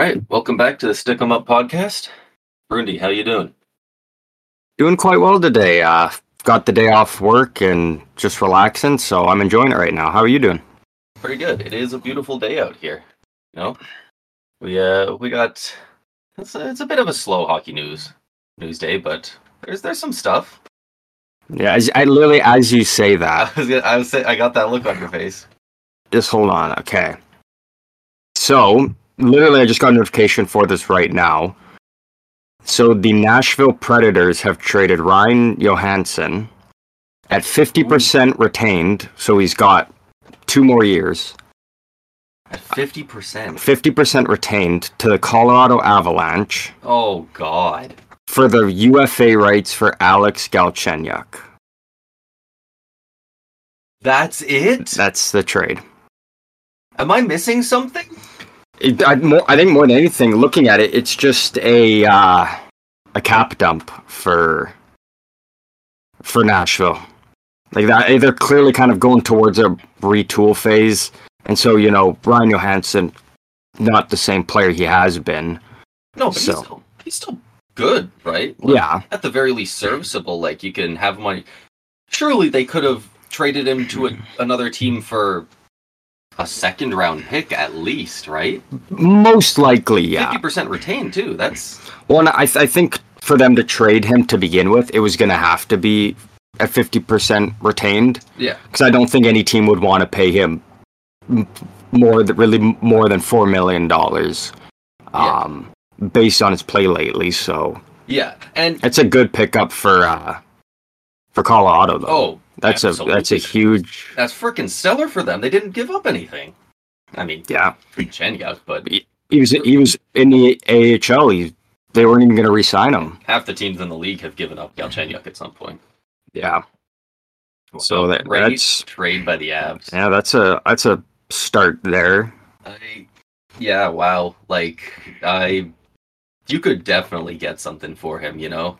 right, welcome back to the Stick 'em Up podcast. Brundy, how you doing? Doing quite well today. Uh, got the day off work and just relaxing, so I'm enjoying it right now. How are you doing? Pretty good. It is a beautiful day out here. You know, we uh we got it's a, it's a bit of a slow hockey news news day, but there's there's some stuff. Yeah, as, I literally as you say that, I was gonna- I was say- I got that look on your face. just hold on. Okay. So, literally, I just got a notification for this right now. So, the Nashville Predators have traded Ryan Johansen at 50% retained. So, he's got two more years. At fifty percent. 50% retained to the Colorado Avalanche Oh God. for the UFA rights for Alex Galchenyuk. That's it? That's the trade. Am I missing something? It, I, more, I think more than anything, looking at it, it's just a uh, a cap dump for for Nashville. Like that, they're clearly kind of going towards a retool phase, and so you know Ryan Johansen, not the same player he has been. No, but So- he's still he's still good, right? Like, Yeah, At the very least serviceable. Like you can have money. Surely they could have traded him to a, another team for a second round pick at least, right? most likely, yeah. Fifty percent retained too. That's Well, I, th- I think for them to trade him to begin with, it was going to have to be at fifty percent retained. yeah. because I don't think any team would want to pay him more than really more than four million dollars, Yeah. um, based on his play lately. So Yeah. And it's a good pickup for uh, for Colorado, though. oh that's a that's a huge that's freaking stellar for them. They didn't give up anything. I mean, yeah. Chenyuk, but He was he was in the AHL. He, they weren't even going to re-sign him. half the teams in the league have given up Galchenyuk at some point. Yeah, So that- that's- trade by the Avs. yeah. That's a that's a start there. I, yeah, wow. Like I, you could definitely get something for him. You know,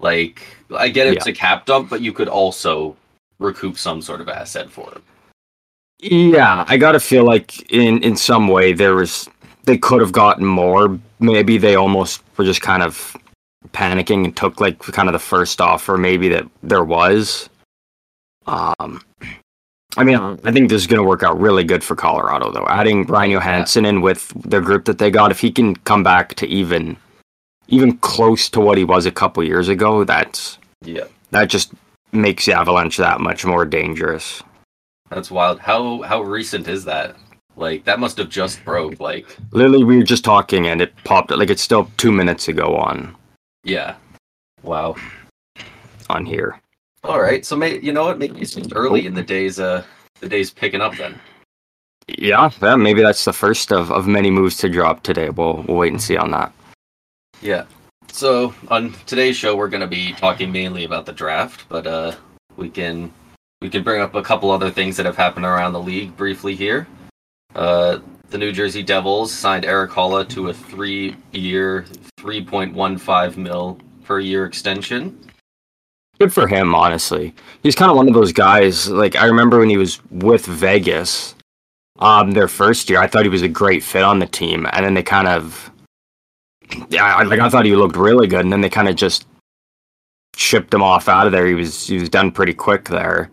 like I get it's a cap dump, but you could also recoup some sort of asset for him. Yeah, I gotta feel like in in some way there was they could have gotten more. Maybe they almost were just kind of panicking and took like kind of the first offer maybe that there was. Um, I mean, I think this is gonna work out really good for Colorado though. Adding Ryan Johansen in with the group that they got, if he can come back to even even close to what he was a couple years ago, that's Yeah, that just makes the Avalanche that much more dangerous. that's wild. How how recent is that? Like that must have just broke. Like Literally, we were just talking and it popped. Like it's still two minutes ago on yeah, wow. on here. All right, so may, you know what? Maybe it's just early in the days. Uh, the days picking up then. Yeah, yeah. Maybe that's the first of, of many moves to drop today. We'll we'll wait and see on that. Yeah. So on today's show, we're going to be talking mainly about the draft, but uh, we can we can bring up a couple other things that have happened around the league briefly here. Uh, the New Jersey Devils signed Erik Haula to a three-year, three point one five mil per year extension. Good for him, honestly. He's kind of one of those guys. Like I remember when he was with Vegas, um, their first year. I thought he was a great fit on the team, and then they kind of, yeah, I- like I thought he looked really good, and then they kind of just shipped him off out of there. He was he was done pretty quick there,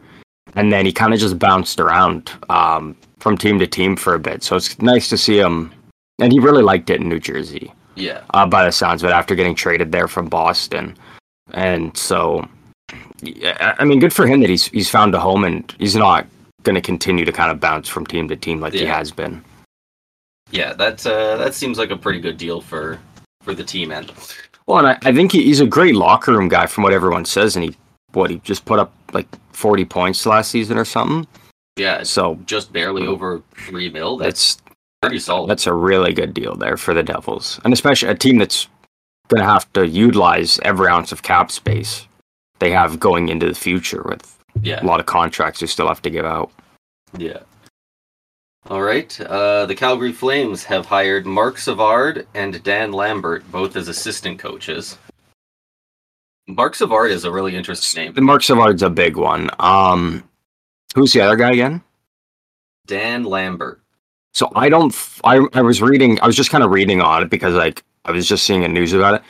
and then he kind of just bounced around um, from team to team for a bit. So it's nice to see him, and he really liked it in New Jersey Yeah. uh, by the sounds of it, after getting traded there from Boston. And so, I mean, good for him that he's he's found a home and he's not going to continue to kind of bounce from team to team like he has been. Yeah, that uh, that seems like a pretty good deal for for the team and Well, and I, I think he's a great locker room guy from what everyone says. And he, what, he just put up like 40 points last season or something. yeah, So just barely um, over three mil. That's that's pretty solid. that's a really good deal there for the Devils, and especially a team that's going to have to utilize every ounce of cap space they have going into the future with yeah. a lot of contracts they still have to give out. Yeah. All right. Uh, the Calgary Flames have hired Marc Savard and Dan Lambert, both as assistant coaches. Marc Savard is a really interesting name. The. Marc Savard's a big one. Um, who's the other guy again? Dan Lambert. So I don't. f- I I was reading. I was just kind of reading on it because like I was just seeing a news about it,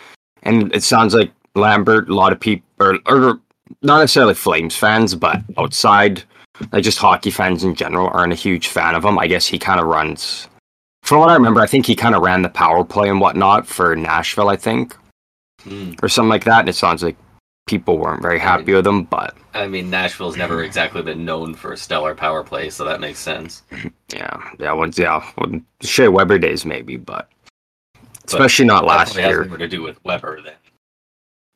and it sounds like Lambert. A lot of people, or or not necessarily Flames fans, but outside, like just hockey fans in general, aren't a huge fan of him. I guess he kind of runs. From what I remember, I think he kind of ran the power play and whatnot for Nashville. I think Hmm. or something like that. And it sounds like people weren't very happy with him, but I mean, Nashville's never exactly been known for a stellar power play, so that makes sense. yeah, yeah, once yeah, well, Shea Weber days maybe, but especially not last probably has year. more to do with Weber than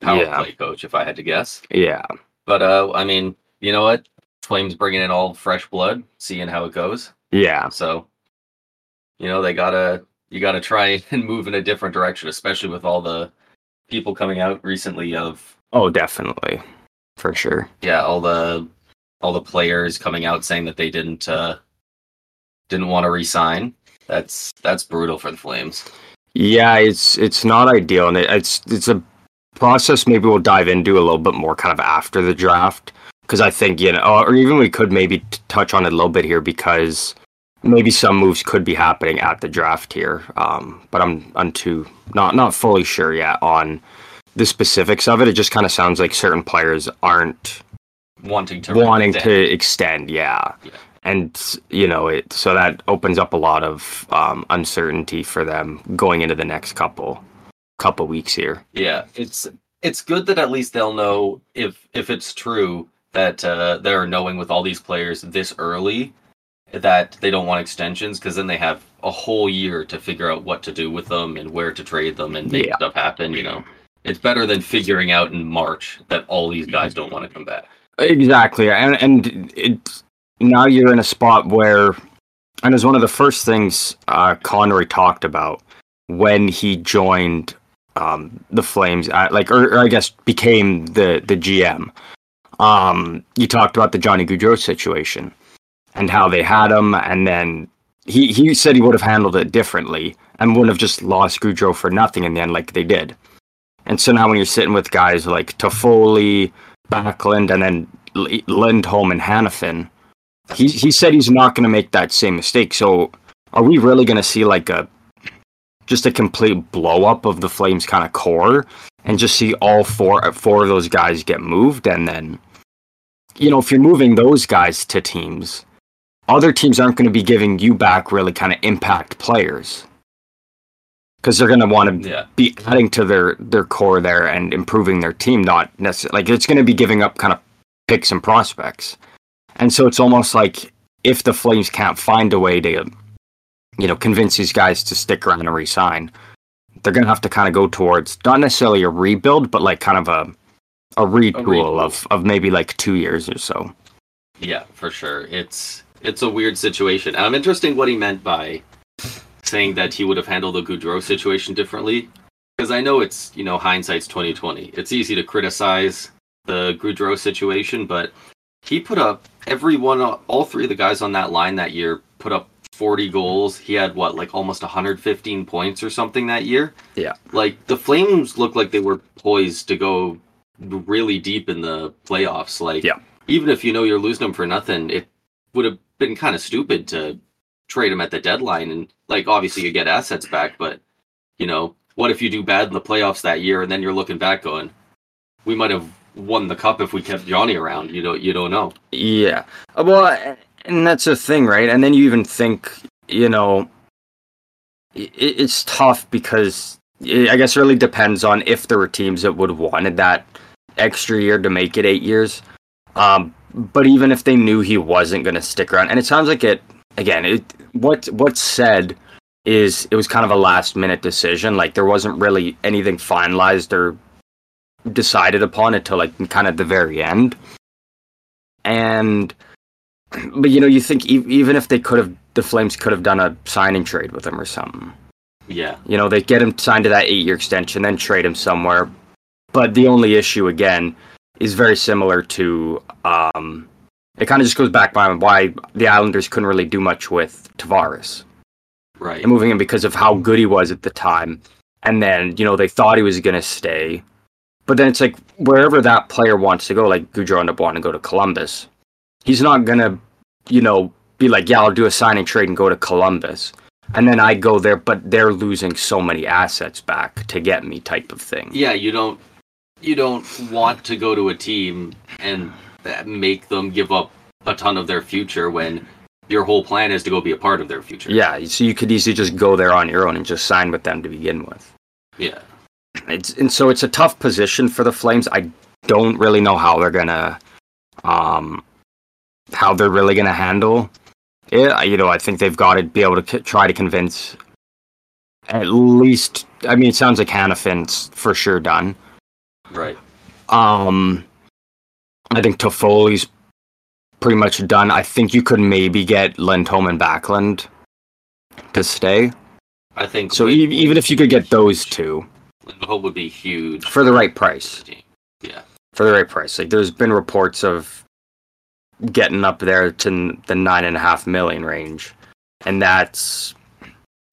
power Yeah. play coach, if I had to guess. Yeah, But uh, I mean, you know what? Flames bringing in all fresh blood, seeing how it goes. yeah, So, you know, they gotta you gotta try and move in a different direction, especially with all the people coming out recently of oh, definitely, for sure. yeah, all the all the players coming out saying that they didn't uh didn't want to resign. That's that's brutal for the Flames. Yeah, it's it's not ideal, and it, it's it's a process. Maybe we'll dive into a little bit more kind of after the draft, because I think you know, or even we could maybe t- touch on it a little bit here because maybe some moves could be happening at the draft here. Um, but I'm I'm too not not fully sure yet on the specifics of it. It just kind of sounds like certain players aren't Wanting to wanting extend. to extend yeah. Yeah. and you know it so that opens up a lot of um, uncertainty for them going into the next couple couple weeks here Yeah, it's it's good that at least they'll know if if it's true that uh, they're knowing with all these players this early that they don't want extensions because then they have a whole year to figure out what to do with them and where to trade them and make Yeah. stuff happen. You know, it's better than figuring out in March that all these guys don't want to come back. exactly and and it now you're in a spot where and it's one of the first things uh, Conroy talked about when he joined um, the Flames, uh, like or, or I guess became the the GM. Um, you talked about the Johnny Gaudreau situation and how they had him, and then he he said he would have handled it differently and wouldn't have just lost Gaudreau for nothing in the end, like they did. And so now when you're sitting with guys like Toffoli, Backlund, and then Lindholm and Hanifin, he he said he's not going to make that same mistake. So are we really going to see like a just a complete blow up of the Flames kind of core and just see all four four of those guys get moved and then you know if you're moving those guys to teams other teams aren't going to be giving you back really kind of impact players. Because they're going to want to Yeah, be adding to their their core there and improving their team not necessarily like it's going to be giving up kind of picks and prospects. And so it's almost like if the flames can't find a way to you know convince these guys to stick around and resign they're going to have to kind of go towards not necessarily a rebuild but like kind of a a retool, retool. of of maybe like 2 years or so yeah, for sure. It's it's a weird situation. I'm interested what he meant by saying that he would have handled the Gaudreau situation differently. Because I know it's you know hindsight's 2020. It's easy to criticize the Gaudreau situation, but he put up every one, all three of the guys on that line that year put up 40 goals. He had what like almost 115 points or something that year. Yeah. Like the Flames looked like they were poised to go really deep in the playoffs. Like Yeah. even if you know you're losing them for nothing, it would have been kind of stupid to trade him at the deadline and like obviously you get assets back, but you know, what if you do bad in the playoffs that year and then you're looking back going, we might have won the cup if we kept Johnny around. You don't you don't know. Yeah. Uh, Well, and that's the thing, right? And then you even think, you know, it's tough because i I guess it really depends on if there were teams that would have wanted that extra year to make it eight years. Um, but even if they knew he wasn't going to stick around, and it sounds like it again, it what what's said is it was kind of a last minute decision. Like there wasn't really anything finalized or decided upon until like kind of the very end. And but you know, you think e- even if they could have, the Flames could have done a signing trade with him or something. Yeah. You know, they get him signed to that eight-year extension, then trade him somewhere. But the only issue again is very similar to. Um, it kind of just goes back by why the Islanders couldn't really do much with Tavares Right. and moving him because of how good he was at the time. And then, you know, they thought he was going to stay. But then it's like wherever that player wants to go, like Gaudreau ended up wanting to go to Columbus, he's not going to, you know, be like, yeah, I'll do a signing trade and go to Columbus. And then I go there, but they're losing so many assets back to get me, type of thing. Yeah, you don't you don't want to go to a team and make them give up a ton of their future when your whole plan is to go be a part of their future. Yeah, so you could easily just go there on your own and just sign with them to begin with. Yeah. It's and so it's a tough position for the Flames. I don't really know how they're gonna, um, how they're really gonna handle it. You know, I think they've got to be able to try to convince at least. I mean, it sounds like Hanifin's for sure done. Right. Um, I think Toffoli's pretty much done. I think you could maybe get Lindholm and Backlund to stay. I think So e- even if you could get those two Lindholm would be huge for the right price. Yeah. for the right price, like there's been reports of getting up there to the nine and a half million range, and that's that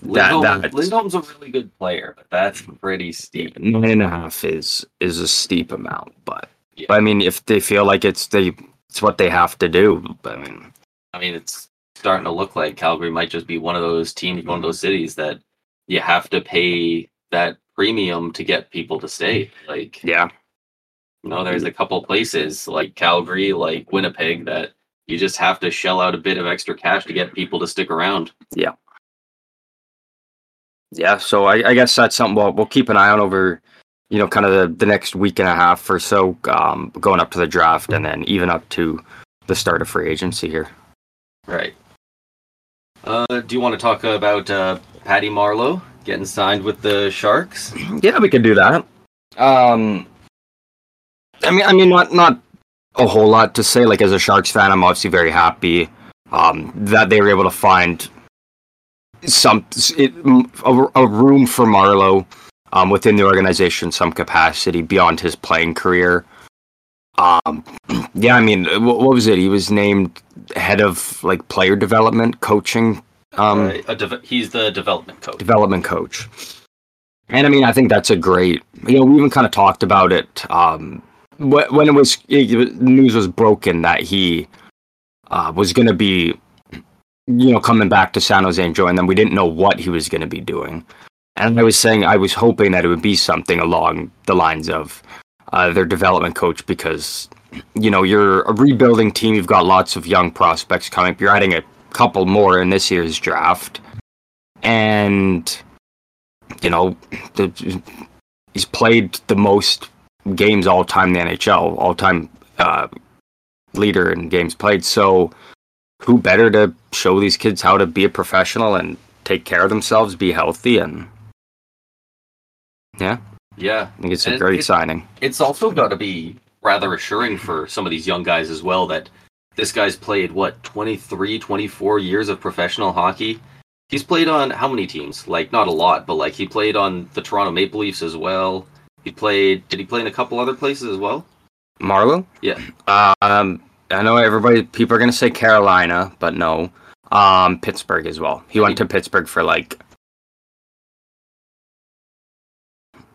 Lindholm, that's Lindholm's a really good player, but that's pretty steep. nine and a half is is a steep amount, but. Yeah. I mean, if they feel like it's they, it's what they have to do. I mean, I mean, it's starting to look like Calgary might just be one of those teams, one of those cities that you have to pay that premium to get people to stay. Like, yeah, you know, there's a couple places like Calgary, like Winnipeg, that you just have to shell out a bit of extra cash to get people to stick around. yeah. Yeah, so I, I guess that's something we'll we'll keep an eye on over, you know, kind of the, the next week and a half or so, um, going up to the draft and then even up to the start of free agency here. Right. Uh, do you want to talk about uh, Patty Marleau getting signed with the Sharks? Yeah, we could do that. Um, I mean, I mean, not not a whole lot to say. Like as a Sharks fan, I'm obviously very happy um, that they were able to find some it, a, a room for Marleau um, within the organization, some capacity beyond his playing career. Um, yeah, I mean, what, what was it? He was named head of like player development, coaching, um, Uh, a deve- he's the development coach. development coach. And I mean, I think that's a great. You know, we even kind of talked about it um, when it was it, news was broken that he uh, was going to be, you know, coming back to San Jose and join them. We didn't know what he was going to be doing, and I was saying I was hoping that it would be something along the lines of uh, their development coach because you know you're a rebuilding team. You've got lots of young prospects coming up. You're adding a couple more in this year's draft, and you know the, he's played the most games all time in the NHL, all time uh, leader in games played. So who better to show these kids how to be a professional and take care of themselves, be healthy, and yeah, Yeah. I think it's a great it- signing. It's also got to be rather assuring for some of these young guys as well that this guy's played, what, 23, 24 years of professional hockey? He's played on how many teams? Like, not a lot, but like he played on the Toronto Maple Leafs as well. He played, did he play in a couple other places as well? Marleau? Yeah. Um, I know everybody, people are going to say Carolina, but no. Um, Pittsburgh as well. He went to Pittsburgh for like.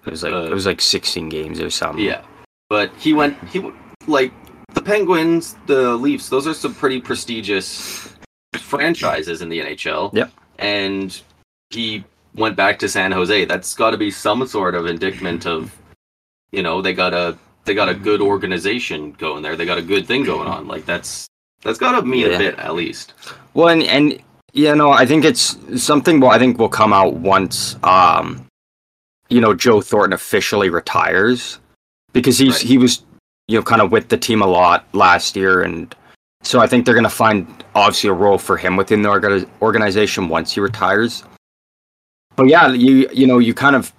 It was like Uh, it was like 16 games or something. Yeah. But he went, he, like, the Penguins, the Leafs, those are some pretty prestigious franchises in the NHL. Yep. And he went back to San Jose. That's got to be some sort of indictment of, you know, they got a they got a good organization going there. They got a good thing going on. Like that's that's got to mean Yeah. a bit at least. Well, and, and you know, I think it's something. Well, I think will come out once, um, you know, Joe Thornton officially retires, because he's Right. he was, you know, kind of with the team a lot last year, and so I think they're going to find obviously a role for him within the orga- organization once he retires. But yeah, you you know, you kind of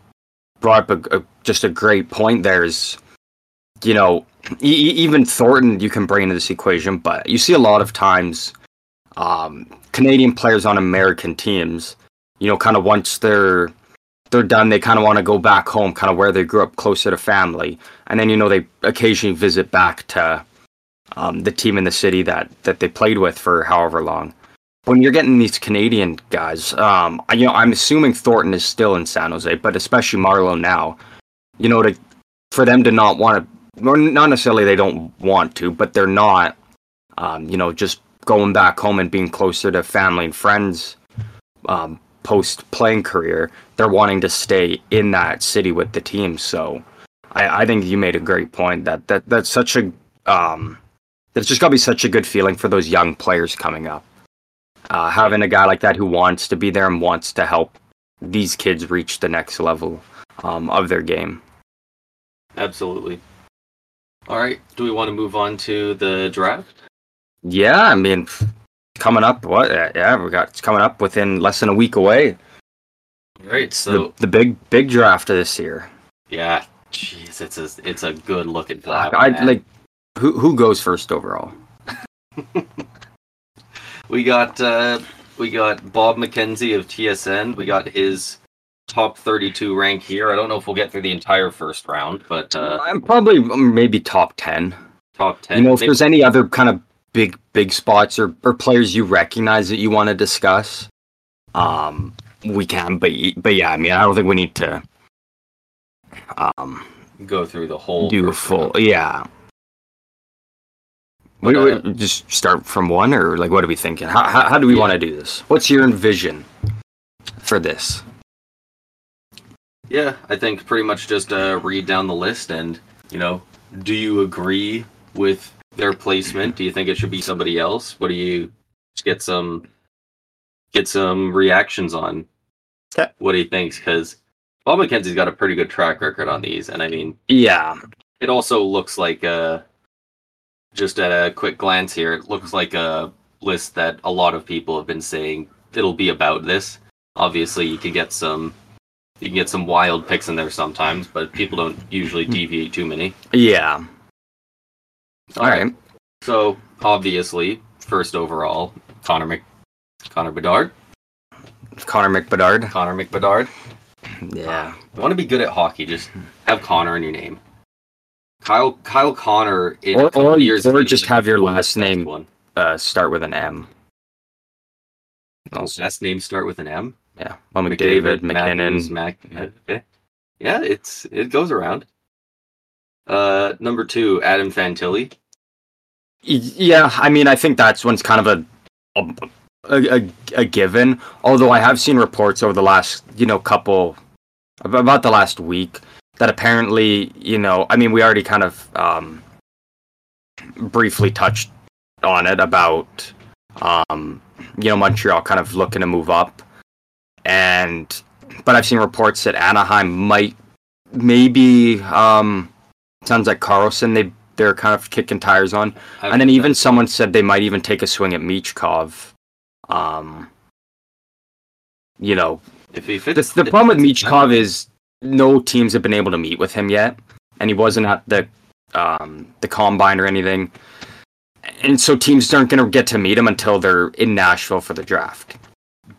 brought up a, a, just a great point. There's, you know, e- even Thornton you can bring into this equation, but you see a lot of times um, Canadian players on American teams, you know, kind of once they're they're done, they kind of want to go back home, kind of where they grew up, closer to family, and then you know they occasionally visit back to um, the team in the city that that they played with for however long. When you're getting these Canadian guys, um, you know, I'm assuming Thornton is still in San Jose, but especially Marleau now, you know, to for them to not want to, not necessarily they don't want to, but they're not, um, you know, just going back home and being closer to family and friends um, post playing career, they're wanting to stay in that city with the team. So I, I think you made a great point that, that that's such a um, it's just got to be such a good feeling for those young players coming up. Uh, having a guy like that who wants to be there and wants to help these kids reach the next level um, of their game. Absolutely. All right. Do we want to move on to the draft? Yeah, I mean, coming up. What? Yeah, we got it's coming up within less than a week away. Right. So the, the big big draft of this year. yeah, jeez, it's a it's a good looking draft. I man. like who who goes first overall. We got uh, we got Bob McKenzie of TSN. We got his top 32 rank here. I don't know if we'll get through the entire first round, but uh, I'm probably um, maybe top ten. top 10. You know, if Maybe- there's any other kind of big big spots or, or players you recognize that you want to discuss, um, we can. But but yeah, I mean, I don't think we need to um go through the whole do a full. round. Yeah. We, But, uh, we just start from one, or like, what are we thinking? How how, how do we Yeah. want to do this? What's your vision for this? Yeah, I think pretty much just uh, read down the list and, you know, do you agree with their placement? Do you think it should be somebody else? What do you just get some get some reactions on Okay. what he thinks? Because Bob McKenzie's got a pretty good track record on these, and I mean, Yeah, it also looks like uh just at a quick glance here, it looks like a list that a lot of people have been saying it'll be about this. Obviously, you can get some you can get some wild picks in there sometimes, but people don't usually deviate too many. yeah. All right. So obviously, first overall, Connor Mc Connor Bedard. Connor McBedard. Connor McBedard. Yeah. I want to be good at hockey. Just have Connor in your name. Kyle Kyle Connor in Or- or- years or just have your last name. One. Uh, start with an M. His last name start with an M. Yeah. Well, McDavid, Matthews, MacKinnon. Mac. Okay. Yeah, it's it goes around. Uh, number two, Adam Fantilli. Yeah, I mean, I think that's one's kind of a a, a a given. Although I have seen reports over the last, you know, couple about the last week that apparently, you know, I mean, we already kind of um, briefly touched on it about, um, you know, Montreal kind of looking to move up, and but I've seen reports that Anaheim might maybe um, sounds like Carlsson they they're kind of kicking tires on. And then even someone said they might even take a swing at Michkov. Um, you know, if he fits, the, the problem with Michkov is no teams have been able to meet with him yet, and he wasn't at the um, the combine or anything, and so teams aren't going to get to meet him until they're in Nashville for the draft.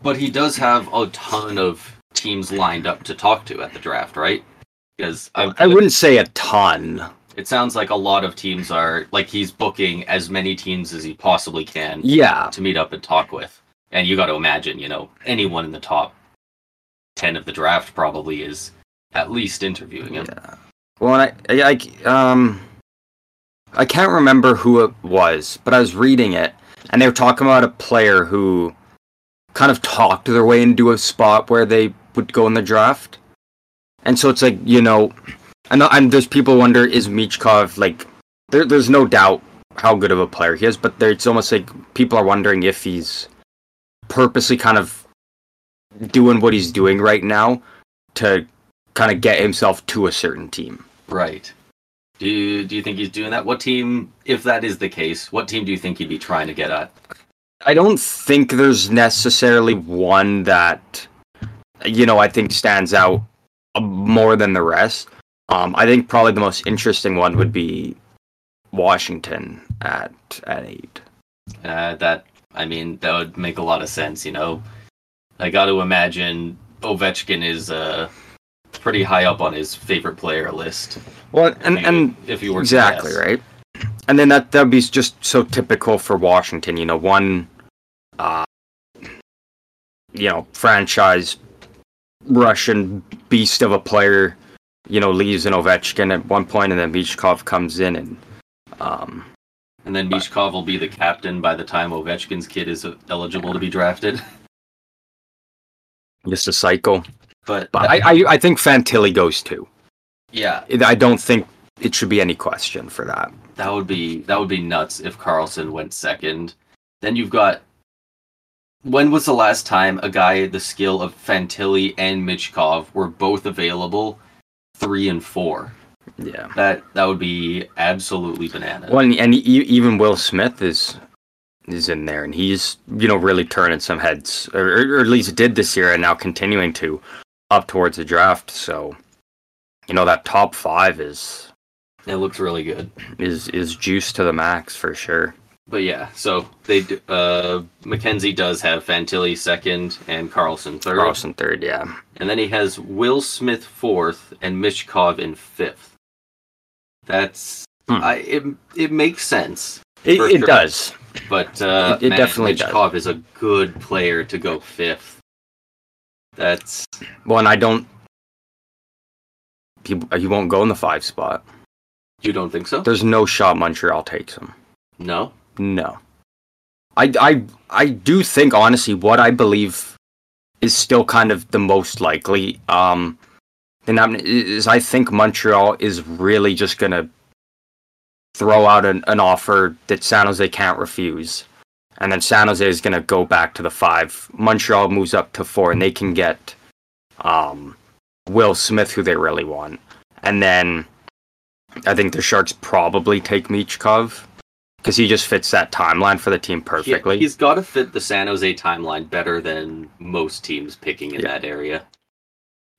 But he does have a ton of teams lined up to talk to at the draft, right? Because I, I wouldn't say a ton. It sounds like a lot of teams are like he's booking as many teams as he possibly can Yeah, to meet up and talk with. And you got to imagine, you know, anyone in the top ten of the draft probably is at least interviewing him. Yeah. Well, I, I, I, um, I can't remember who it was, but I was reading it, and they were talking about a player who kind of talked their way into a spot where they would go in the draft. And so it's like, you know, know, and there's people wonder is Michkov like? There, there's no doubt how good of a player he is, but there, it's almost like people are wondering if he's purposely kind of doing what he's doing right now to kind of get himself to a certain team. Right. Do you, do you think he's doing that? What team, if that is the case, what team do you think he'd be trying to get at? I don't think there's necessarily one that you know I think stands out more than the rest. Um, I think probably the most interesting one would be Washington at at eight. Uh, that I mean, that would make a lot of sense. You know, I got to imagine Ovechkin is uh, pretty high up on his favorite player list. Well, and If you- and if you were to exactly right. And then that that'd be just so typical for Washington. You know, one, uh, you know, franchise Russian beast of a player. You know, leaves an Ovechkin at one point, and then Michkov comes in and, um, And then Michkov will be the captain by the time Ovechkin's kid is eligible to be drafted. Just a cycle. But, But I, I, I think Fantilli goes too. yeah, I don't think it should be any question for that. that would be that would be nuts if Carlsson went second. Then you've got when was the last time a guy the skill of Fantilli and Michkov were both available three and four? Yeah. That that would be absolutely bananas. Well, and, and e- even Will Smith is is in there, and he's you know really turning some heads, or, or at least did this year, and now continuing to up towards the draft. So, you know that top five is It looks really good. is is juice to the max for sure. But yeah, so they d- uh McKenzie does have Fantilli second and Carlsson third. Carlsson third, yeah. And then he has Will Smith fourth and Michkov in fifth. That's Hmm. I it it makes sense. It, it sure. does. But uh It- it man, definitely does. Is a good player to go fifth. That's Well, and I don't. He, he won't go in the five spot. you don't think so? There's no shot Montreal takes him. No? No. I, I, I do think, honestly, what I believe is still kind of the most likely. Um, and I'm, is I think Montreal is really just going to throw out an, an offer that San Jose can't refuse. And then San Jose is going to go back to the five. Montreal moves up to four, and they can get um, Will Smith, who they really want. And then I think the Sharks probably take Michkov because he just fits that timeline for the team He, perfectly. he's got to fit the San Jose timeline better than most teams picking in Yeah. that area.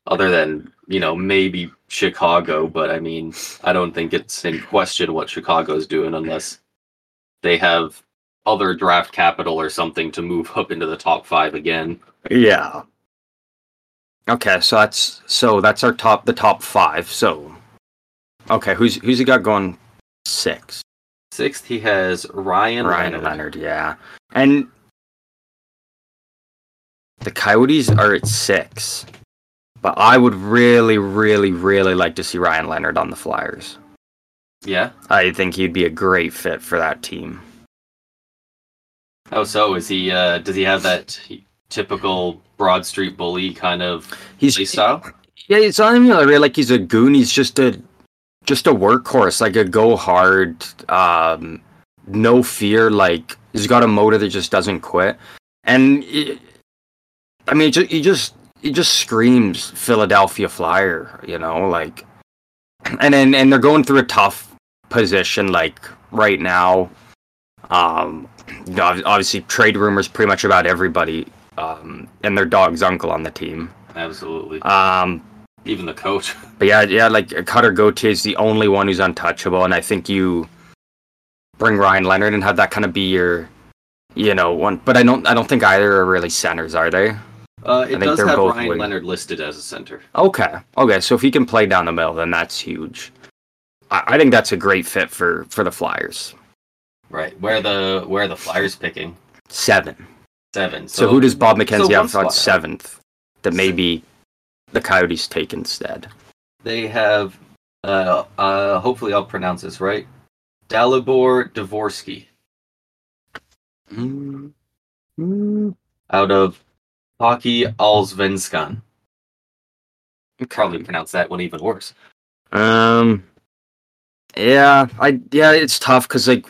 Other than, you know, maybe Chicago, but I mean, I don't think it's in question what Chicago's doing unless they have other draft capital or something to move up into the top five again. yeah. Okay, so that's so that's our top the top five. So okay, who's who's he got going six? Sixth, he has Ryan, Ryan Leonard. Leonard, yeah. And the Coyotes are at six. But I would really, really, really like to see Ryan Leonard on the Flyers. Yeah. I think he'd be a great fit for that team. Oh, so is he? Uh, does he have that typical Broad Street bully kind of He's play style? Yeah, it's not even really like he's a goon. He's just a just a workhorse, like a go hard, um, no fear. Like he's got a motor that just doesn't quit. And it, I mean, he just he just screams Philadelphia Flyer, you know, like. And then and they're going through a tough position, like right now. Um, you know, obviously trade rumors pretty much about everybody, um, and their dog's uncle on the team. Absolutely. Um, Even the coach. but yeah, yeah, like Cutter Gauthier is the only one who's untouchable, and I think you bring Ryan Leonard and have that kind of be your, you know, one. But I don't, I don't think either are really centers, are they? Uh, it think does they're have both Ryan wing. Leonard listed as a center. Okay, okay. So if he can play down the middle, then that's huge. I, I think that's a great fit for for the Flyers. Right. Where the where are the Flyers picking Seven. seven. So, who does Bob McKenzie so have on seventh? That maybe the Coyotes take instead. they have? Uh, uh, hopefully I'll pronounce this right. Dalibor Dvorsky out of Hockey Allsvenskan. Probably pronounce that one even worse. Um. Yeah, I yeah, it's tough because like,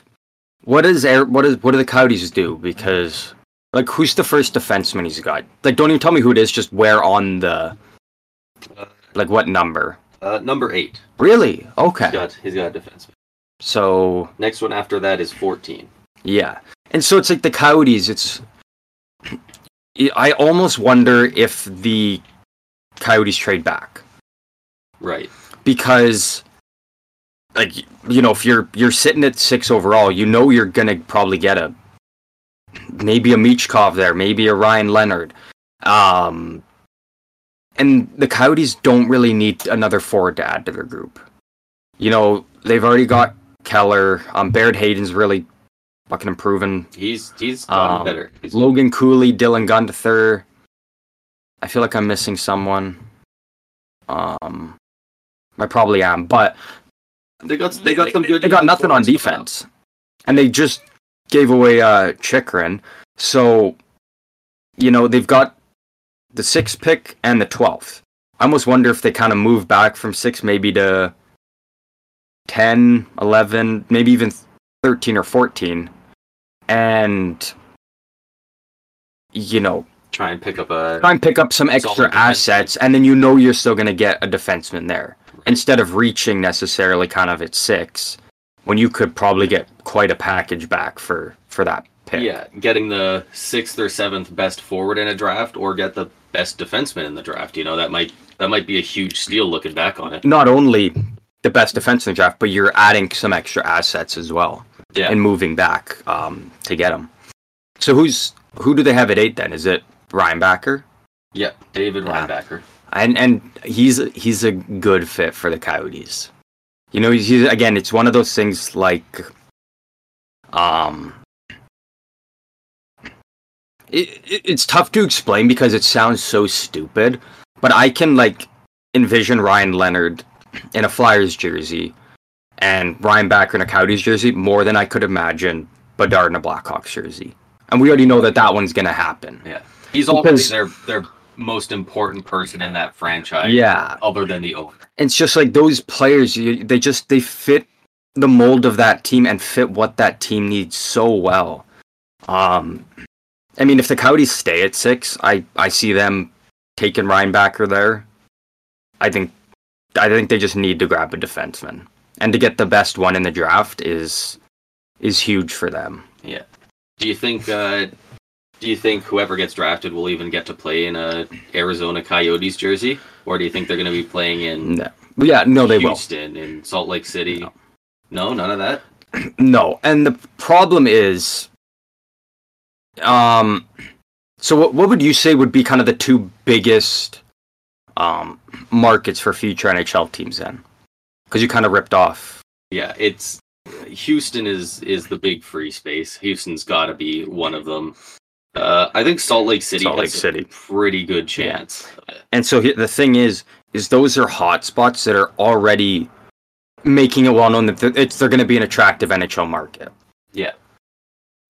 what is Air, what is what do the Coyotes do? Because like, who's the first defenseman he's got? Like, don't even tell me who it is. Just where on the like what number? Uh, number eight. Really? Okay. He's got he's got a defenseman. So Next one after that is fourteen. yeah, and so it's like the Coyotes. It's I almost wonder if the Coyotes trade back. Right. because like you know if you're you're sitting at six overall you know you're gonna probably get a maybe a Michkov there maybe a Ryan Leonard um and the Coyotes don't really need another forward to add to their group you know they've already got Keller um Barrett Hayton's really fucking improving He's he's gotten Um, better. He's, Logan Cooley Dylan Guenther I feel like I'm missing someone um I probably am but they got they got some good. they got nothing on forwards coming up. defense. and they just gave away uh Chychrun. So, you know, they've got the sixth pick and the twelfth. I almost wonder if they kind of move back from six, maybe to 10, 11, maybe even 13 or 14. And, you know, Try and pick up a try and pick up some extra assets, and then you know you're still going to get a defenseman there instead of reaching necessarily kind of at six when you could probably get quite a package back for for that pick. yeah, getting the sixth or seventh best forward in a draft, or get the best defenseman in the draft. You know that might that might be a huge steal looking back on it. Not only the best defense in the draft, but you're adding some extra assets as well Yeah, and moving back um, to get them. So who's who do they have at eight then? Is it Reinbacher? yeah, David Yeah. And and he's he's a good fit for the Coyotes. You know, he's, he's again, it's one of those things like, um, it, it, it's tough to explain because it sounds so stupid, but I can like envision Ryan Leonard in a Flyers jersey and Reinbacher in a Coyotes jersey more than I could imagine Bedard in a Blackhawks jersey. And we already know that that one's gonna happen. Yeah, he's already Because- their their most important person in that franchise. Yeah. other than the owner. it's just like those players you, they just they fit the mold of that team and fit what that team needs so well um i mean if the coyotes stay at six i i see them taking Reinbacher there i think i think they just need to grab a defenseman and to get the best one in the draft is is huge for them Yeah. Do you think? Uh, do you think whoever gets drafted will even get to play in a Arizona Coyotes jersey, or do you think they're going to be playing in no yeah no they will Houston, in Salt Lake City? No. No, none of that. No, and the problem is, um, so what what would you say would be kind of the two biggest um markets for future NHL teams then? Because you kind of ripped off. Yeah, it's Houston is is the big free space. Houston's got to be one of them. Uh, I think Salt Lake City Salt Lake has City. a pretty good chance. And so the thing is, is those are hot spots that are already making it well known that th- it's they're going to be an attractive NHL market. Yeah.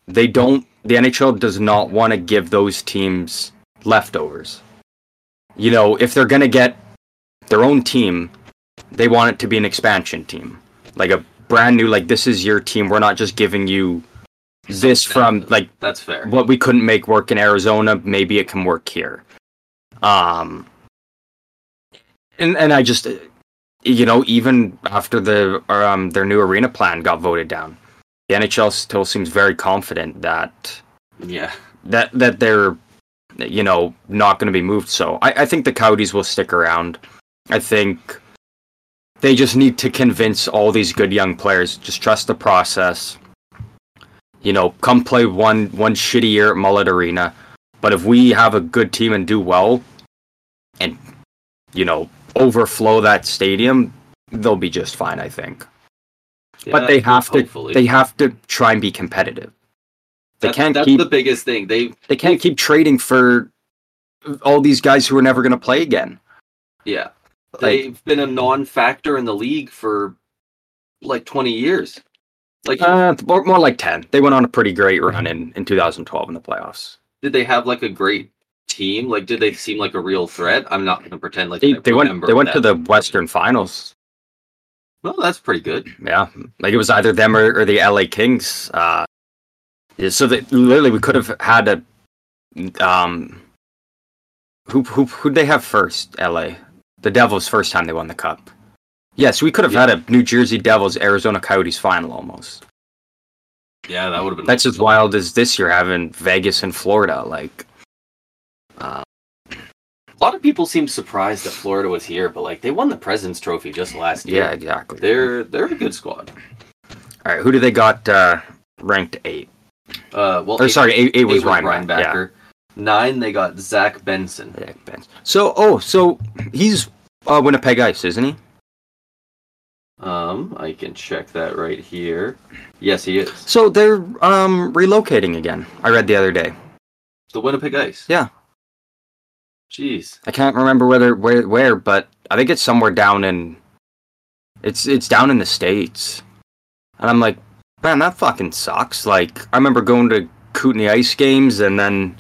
They don't. The NHL does not want to give those teams leftovers. You know, if they're going to get their own team, they want it to be an expansion team, like a brand new. Like this is your team. We're not just giving you this from like That's fair. what we couldn't make work in Arizona, maybe it can work here. Um, and and I just, you know, even after the um their new arena plan got voted down, the NHL still seems very confident that Yeah, that that they're, you know, not going to be moved. So I, I think the Coyotes will stick around. I think they just need to convince all these good young players just trust the process. You know, come play one one shitty year at Mullet Arena, but if we have a good team and do well, and you know overflow that stadium, they'll be just fine. I think, but they have to hopefully. they have to try and be competitive. They That's, can't that's keep the biggest thing. They they can't keep trading for all these guys who are never going to play again. yeah, Like- they've been a non-factor in the league for like 20 years. Like, Uh, more, more like 10. They went on a pretty great run in, in 2012 in the playoffs. did they have like a great team? Like, did they seem like a real threat? I'm not going to pretend like They, they went they went to the Western Finals. Well, that's pretty good. Yeah, like it was either them or, or the LA Kings. Uh, yeah, so that literally we could have had a um, who who who'd they have first? LA, the Devils first time they won the cup. Yes, we could have Yeah. had a New Jersey Devils Arizona Coyotes final almost. Yeah, that would have been. That's as wild as this year having Vegas and Florida. Like, lot of people seem surprised that Florida was here, but like they won the President's Trophy just last year. yeah, exactly. They're they're a good squad. All right, who do they got uh, ranked eight? Uh, well, Or eight- sorry, eight, eight eight was was Ryan, Reinbacher. Backer. Nine, they got Zach Benson. Yeah, Benz. So, oh, so he's uh, Winnipeg Ice, isn't he? Um, I can check that right here. Yes, he is. So they're um relocating again. I read the other day. The Winnipeg Ice. Yeah. Jeez. I can't remember whether where where, but I think it's somewhere down in. It's it's down in the states, and I'm like, Man, that fucking sucks. Like, I remember going to Kootenay Ice games, and then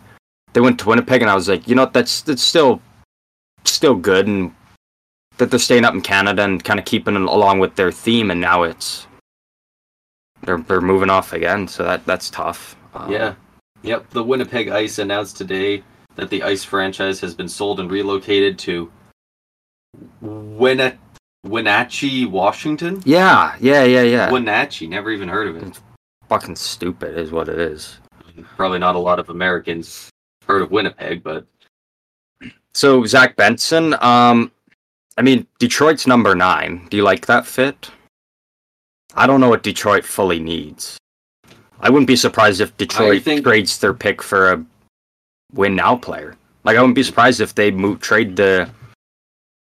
they went to Winnipeg, and I was like, you know, what, that's that's still still good, and that they're staying up in Canada and kind of keeping along with their theme, and now it's they're they're moving off again, so that that's tough. Um, Yeah. Yep. The Winnipeg Ice announced today that the Ice franchise has been sold and relocated to Winna- Wenatchee, Washington. yeah, yeah, yeah, yeah. Wenatchee. Never even heard of it. Fucking stupid is what it is. Probably not a lot of Americans heard of Winnipeg, but So Zach Benson, um, I mean Detroit's number nine. Do you like that fit? I don't know what Detroit fully needs. I wouldn't be surprised if Detroit think- trades their pick for a win now player. Like I wouldn't be surprised if they move trade the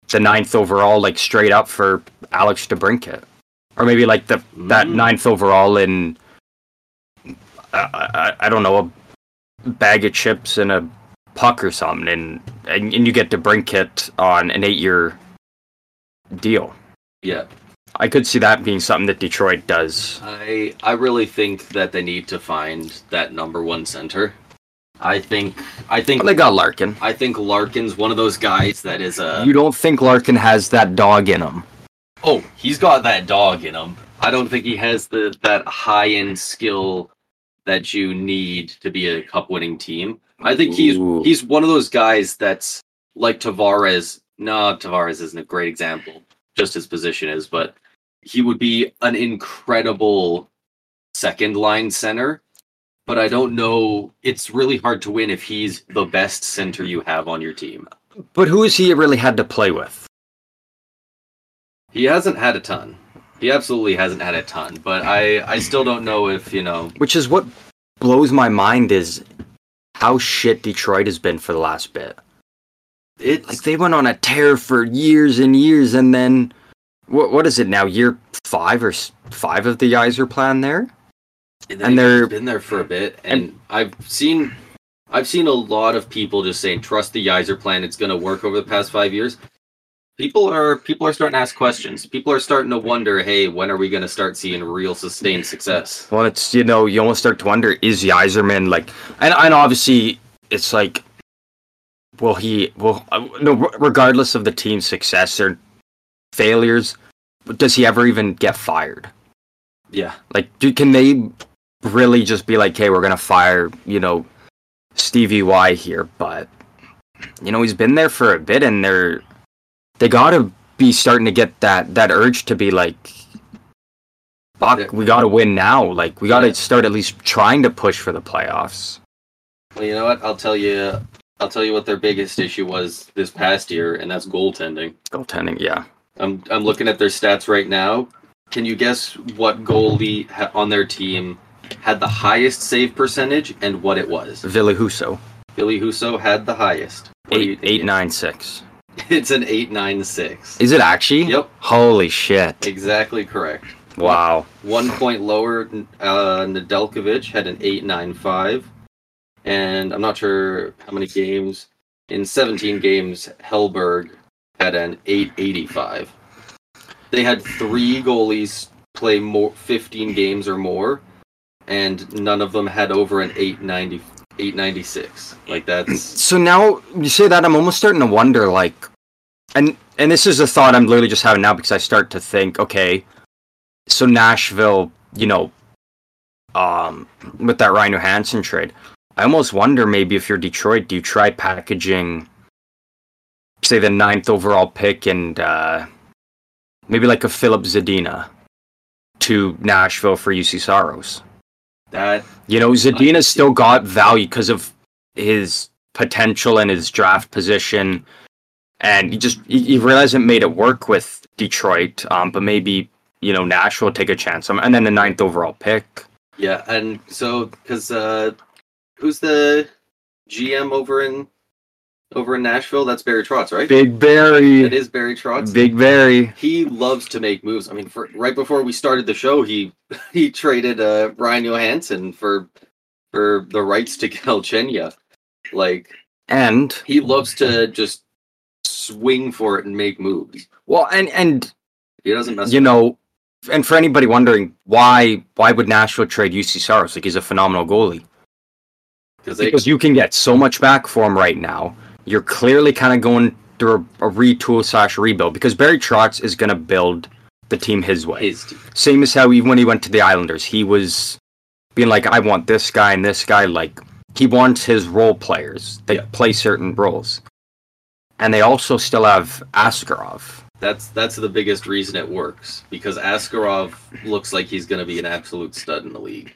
the ninth overall like straight up for Alex DeBrincat, or maybe like the that Mm. ninth overall in I, I, I don't know a bag of chips and a puck or something, and and, and you get DeBrincat on an eight year deal. yeah. I could see that being something that Detroit does. I I really think that they need to find that number one center. I think I think But they got Larkin. I think Larkin's one of those guys that is a You don't think Larkin has that dog in him? oh he's got that dog in him. I don't think he has the that high end skill that you need to be a cup winning team. I think he's Ooh. he's one of those guys that's like Tavares. No, Tavares isn't a great example. Just his position is, but he would be an incredible second line center. But I don't know. It's really hard to win if he's the best center you have on your team. But who has he really had to play with? He hasn't had a ton. He absolutely hasn't had a ton. But I, I still don't know if you know. Which is what blows my mind is how shit Detroit has been for the last bit. It's Like they went on a tear for years and years, and then what? What is it now? Year five or five of the Yzer plan there? And and they're- been there for a bit, and, I've seen, I've seen a lot of people just saying trust the Yzer plan. It's going to work over the past five years. People are people are starting to ask questions. People are starting to wonder, hey, when are we going to start seeing real sustained success? Well, it's you know you almost start to wonder is Yzerman like, and and obviously it's like, will he? Will uh, no? Regardless of the team's success or failures, does he ever even get fired? Yeah, Like, do, can they really just be like, hey, we're gonna fire you know Stevie Y here? But you know he's been there for a bit, and they're they gotta be starting to get that that urge to be like. Yeah. Fuck, we gotta win now. Like, we gotta Yeah. start at least trying to push for the playoffs. well, you know what? I'll tell you. I'll tell you what their biggest issue was this past year, and that's goaltending. Goaltending, yeah. I'm I'm looking at their stats right now. Can you guess what goalie ha- on their team had the highest save percentage and what it was? Ville Husso. Billy Husso had the highest. What do you Eight, eight, nine, six. It's an eight nine six. Is it actually? Yep, Holy shit. exactly correct. Wow. One point lower. Uh, Nedeljkovic had an eight nine five, and I'm not sure how many games. In 17 games, Hellberg had an 885. They had three goalies play more 15 games or more, and none of them had over an 890 896. Like that's So now you say that I'm almost starting to wonder like and and this is a thought I'm literally just having now because I start to think, okay, so Nashville, you know, um with that Ryan Johansen trade, I almost wonder maybe if you're Detroit, do you try packaging say the ninth overall pick and uh maybe like a Filip Zadina to Nashville for Juuse Saros? That You know, see. still got value because of his potential and his draft position, and he just he, he really hasn't made it work with Detroit. Um, but maybe you know Nashville will take a chance. And then the ninth overall pick. yeah, and so because uh, who's the GM over in over in Nashville? That's Barry Trotz, right? Big Barry, It is Barry Trotz. Big Barry. he loves to make moves. I mean, for right before we started the show, he he traded uh Ryan Johansen for for the rights to Galchenyuk. Like And he loves to just swing for it and make moves. well, and and He doesn't mess. you know, and for anybody wondering why why would Nashville trade Juuse Saros? Like he's a phenomenal goalie. They Because you can get so much back for him right now. You're clearly kind of going through a, a retool slash rebuild because Barry Trotz is going to build the team his way. his team. Same as how even when he went to the Islanders, he was being like, I want this guy and this guy. Like he wants his role players that Yeah. play certain roles. And they also still have Askarov. That's that's the biggest reason it works because Askarov looks like he's going to be an absolute stud in the league.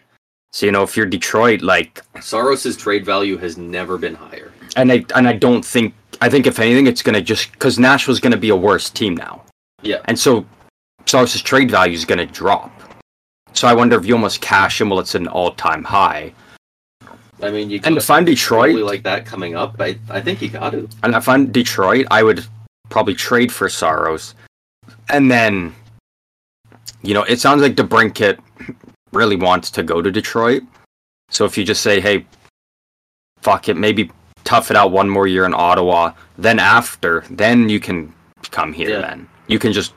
So you know, if you're Detroit, like, Saros's trade value has never been higher. and I and I don't think I think if anything, it's gonna just because Nashville's gonna be a worse team now, Yeah, and so Saros's trade value is gonna drop. So I wonder if you almost cash him while it's an all-time high. I mean, you And got if I'm a goalie Detroit, like that coming up, I I think you got to. And if I'm Detroit, I would probably trade for Saros. And then, you know, it sounds like DeBrincat really wants to go to Detroit. So if you just say, hey, fuck it, maybe tough it out one more year in Ottawa, then after, then you can come here Yeah. then. You can just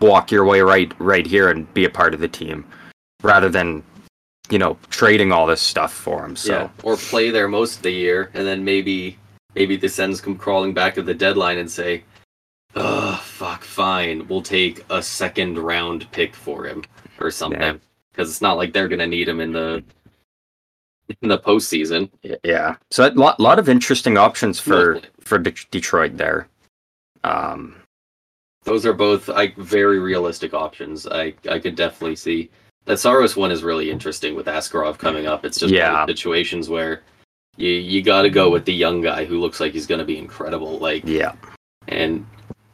walk your way right right here and be a part of the team rather than you know trading all this stuff for him so Yeah, or play there most of the year, and then maybe maybe the Sens come crawling back at the deadline and say, "Ugh, fuck, fine, we'll take a second round pick for him or something." Yeah. Because it's not like they're gonna need him in the in the postseason. Yeah. So a lot, lot of interesting options for for De- Detroit there. Um, Those are both like very realistic options. I I could definitely see that Saros one is really interesting with Askarov coming up. It's just Yeah. situations where you you got to go with the young guy who looks like he's going to be incredible. Like yeah. and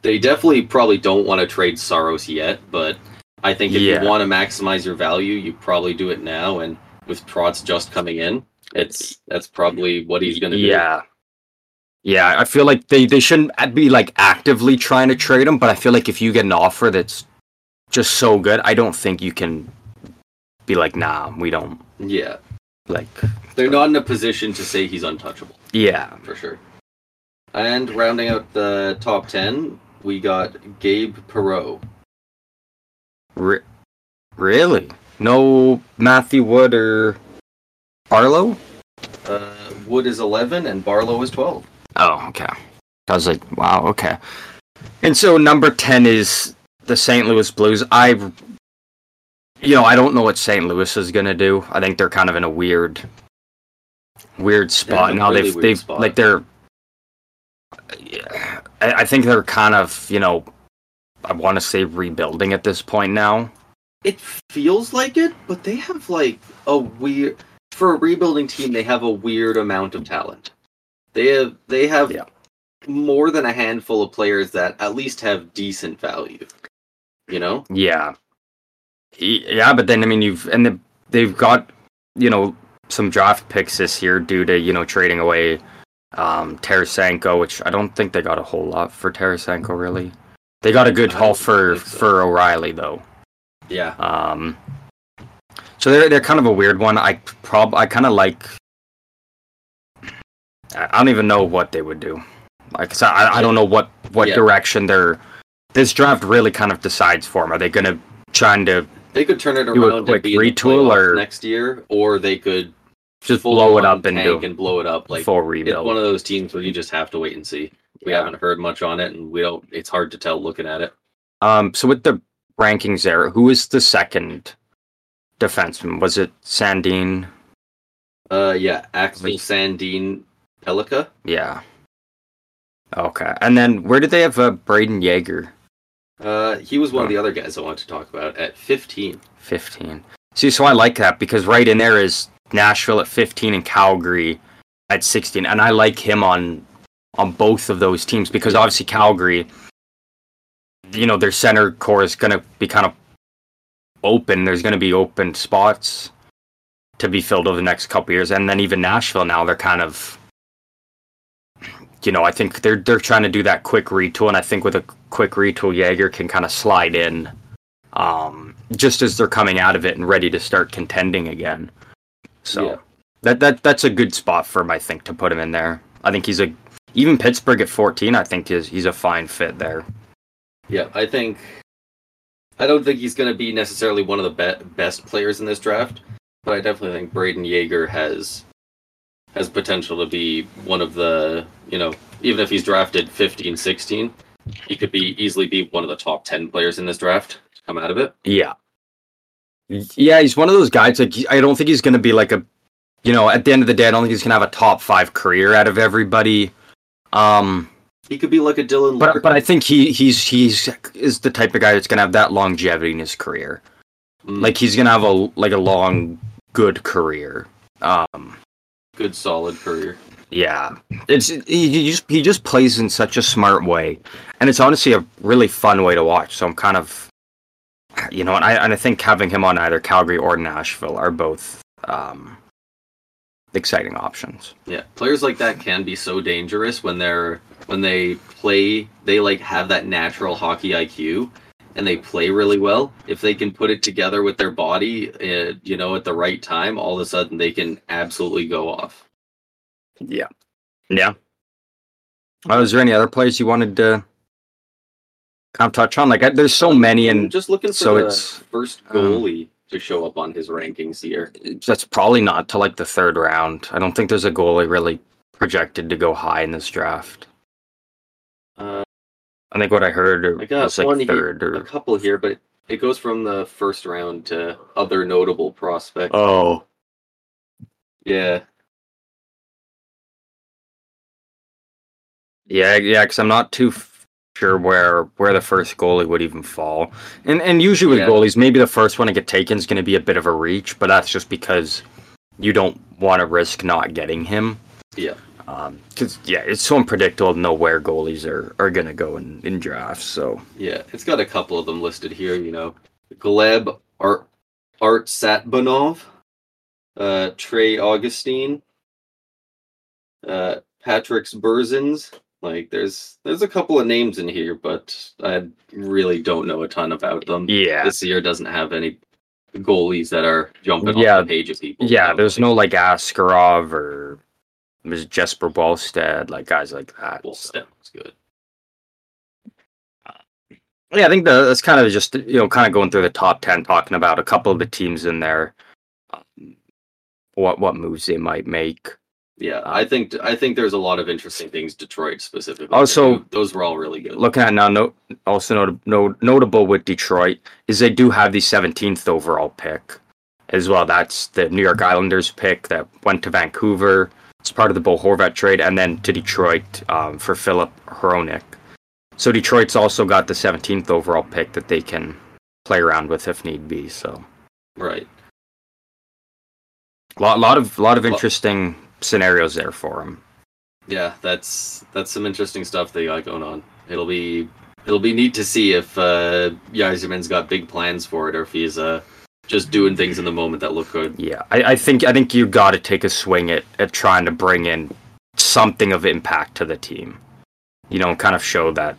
they definitely probably don't want to trade Saros yet, but I think if Yeah. you want to maximize your value, you probably do it now. And with Trotz just coming in, it's that's probably what he's going to do. Yeah. Yeah, I feel like they, they shouldn't be like actively trying to trade him, but I feel like if you get an offer that's just so good, I don't think you can be like, nah, we don't Yeah, like. they're not in a position to say he's untouchable. Yeah, for sure. And rounding out the top 10, we got Gabe Perreault. Re- really? No Matthew Wood or Barlow? Uh, Wood is 11 and Barlow is 12. Oh, okay. I was like, wow, okay. And so number 10 is the St. Louis Blues. I, you know, I don't know what St. Louis is going to do. I think they're kind of in a weird, weird spot now. really they've, they've, spot. like, they're, I, I think they're kind of, you know, I want to say rebuilding at this point now. It feels like it, but they have like a weird for a rebuilding team, they have a weird amount of talent. They have they have Yeah. more than a handful of players that at least have decent value. You know? Yeah. Yeah, but then I mean you've and the, they've got you know some draft picks this year due to you know trading away um Tarasenko, which I don't think they got a whole lot for Tarasenko really. They got a good haul for so. for O'Reilly though. Yeah. Um so they're they're kind of a weird one. I prob I kind of like I don't even know what they would do. Like I I don't know what what Yeah. direction they're this draft really kind of decides for them. Are they going to trying to They could turn it Do a around quick be in the retool or- next year, or they could just blow it up and tank do and blow it up. Like full it's rebuild? one of those teams where you just have to wait and see. We Yeah. haven't heard much on it, and we don't. It's hard to tell looking at it. Um, so with the rankings there, who is the second defenseman? Was it Sandin? Uh, yeah, Axel Like- Sandin Pellikka. Yeah. Okay, and then where did they have uh, Brayden Yager? Uh, he was one of the other guys I wanted to talk about at 15. Fifteen. See, so I like that because right in there is Nashville at fifteen and Calgary at sixteen, and I like him on on both of those teams because obviously Calgary, you know, their center core is going to be kind of open. There's going to be open spots to be filled over the next couple years, and then even Nashville now they're kind of, you know, I think they're they're trying to do that quick retool, and I think with a quick retool, Yager can kind of slide in, um, just as they're coming out of it and ready to start contending again. So Yeah. that that that's a good spot for him, I think, to put him in there. I think he's a even Pittsburgh at 14. I think is he's a fine fit there. Yeah, I think I don't think he's going to be necessarily one of the be- best players in this draft, but I definitely think Brayden Yager has has potential to be one of the, you know, even if he's drafted 15, 16, he could be easily be one of the top 10 players in this draft to come out of it. Yeah. Yeah, he's one of those guys. Like I don't think he's going to be like a, you know, at the end of the day, I don't think he's going to have a top five career out of everybody. Um, He could be like a Dylan but but I think he he's he's is the type of guy that's going to have that longevity in his career. Mm, Like he's going to have a like a long good career. Um, good solid career. yeah, it's he, he just he just plays in such a smart way, and it's honestly a really fun way to watch. So I'm kind of, you know, and I and I think having him on either Calgary or Nashville are both um, exciting options. Yeah, players like that can be so dangerous when they're when they play. They like have that natural hockey IQ, and they play really well. If they can put it together with their body, uh, you know, at the right time, all of a sudden they can absolutely go off. Yeah, yeah. Uh, is there any other players you wanted to kind of touch on? Like, I, there's so many, I'm and just looking for so the it's, first um, goalie to show up on his rankings here. that's probably not to like the third round. I don't think there's a goalie really projected to go high in this draft. Uh, I think what I heard I got was like one third here, a couple here, but it goes from the first round to other notable prospects. oh yeah, yeah yeah because I'm not too f- sure where where the first goalie would even fall. And and usually with Yeah. goalies, maybe the first one to get taken is going to be a bit of a reach, but that's just because you don't want to risk not getting him. yeah. Because yeah, it's so unpredictable to know where goalies are are going to go in in drafts. So Yeah, it's got a couple of them listed here. You know, Gleb Art Art Satbanov, uh, Trey Augustine, uh, Patriks Berzins. Like, there's there's a couple of names in here, but I really don't know a ton about them. yeah, This year doesn't have any goalies that are jumping Yeah, off the page of people. yeah. There's no like Askarov or there's Jesper Wallstedt, like guys like that. So. Stem's good. Yeah, I think the, that's kind of just you know kind of going through the top ten, talking about a couple of the teams in there, um, what what moves they might make. Yeah, I think I think there's a lot of interesting things Detroit specifically. Also- those were all really good. Looking at now, no, also not, no, notable with Detroit is they do have the 17th overall pick as well. That's the New York Islanders pick that went to Vancouver. It's part of the Bo Horvat trade, and then to Detroit um, for Filip Hronek. So Detroit's also got the 17th overall pick that they can play around with if need be. So right. a lot, lot of, lot of interesting scenarios there for him. Yeah, that's that's some interesting stuff they got going on. It'll be it'll be neat to see if uh Yzerman's got big plans for it or if he's uh just doing things in the moment that look good. Yeah, I, I think I think you got to take a swing at, at trying to bring in something of impact to the team. You know, kind of show that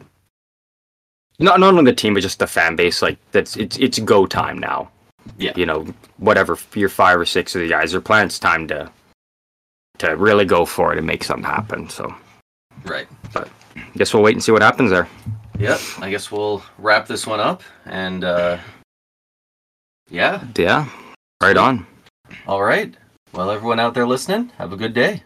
not not only the team but just the fan base. Like that's it's it's go time now. Yeah. You know, whatever your five or six of the guys are playing, it's time to to really go for it and make something happen. So, Right. But I guess we'll wait and see what happens there. Yep. I guess we'll wrap this one up and uh yeah. Yeah, right on. All right. Well everyone out there listening, have a good day.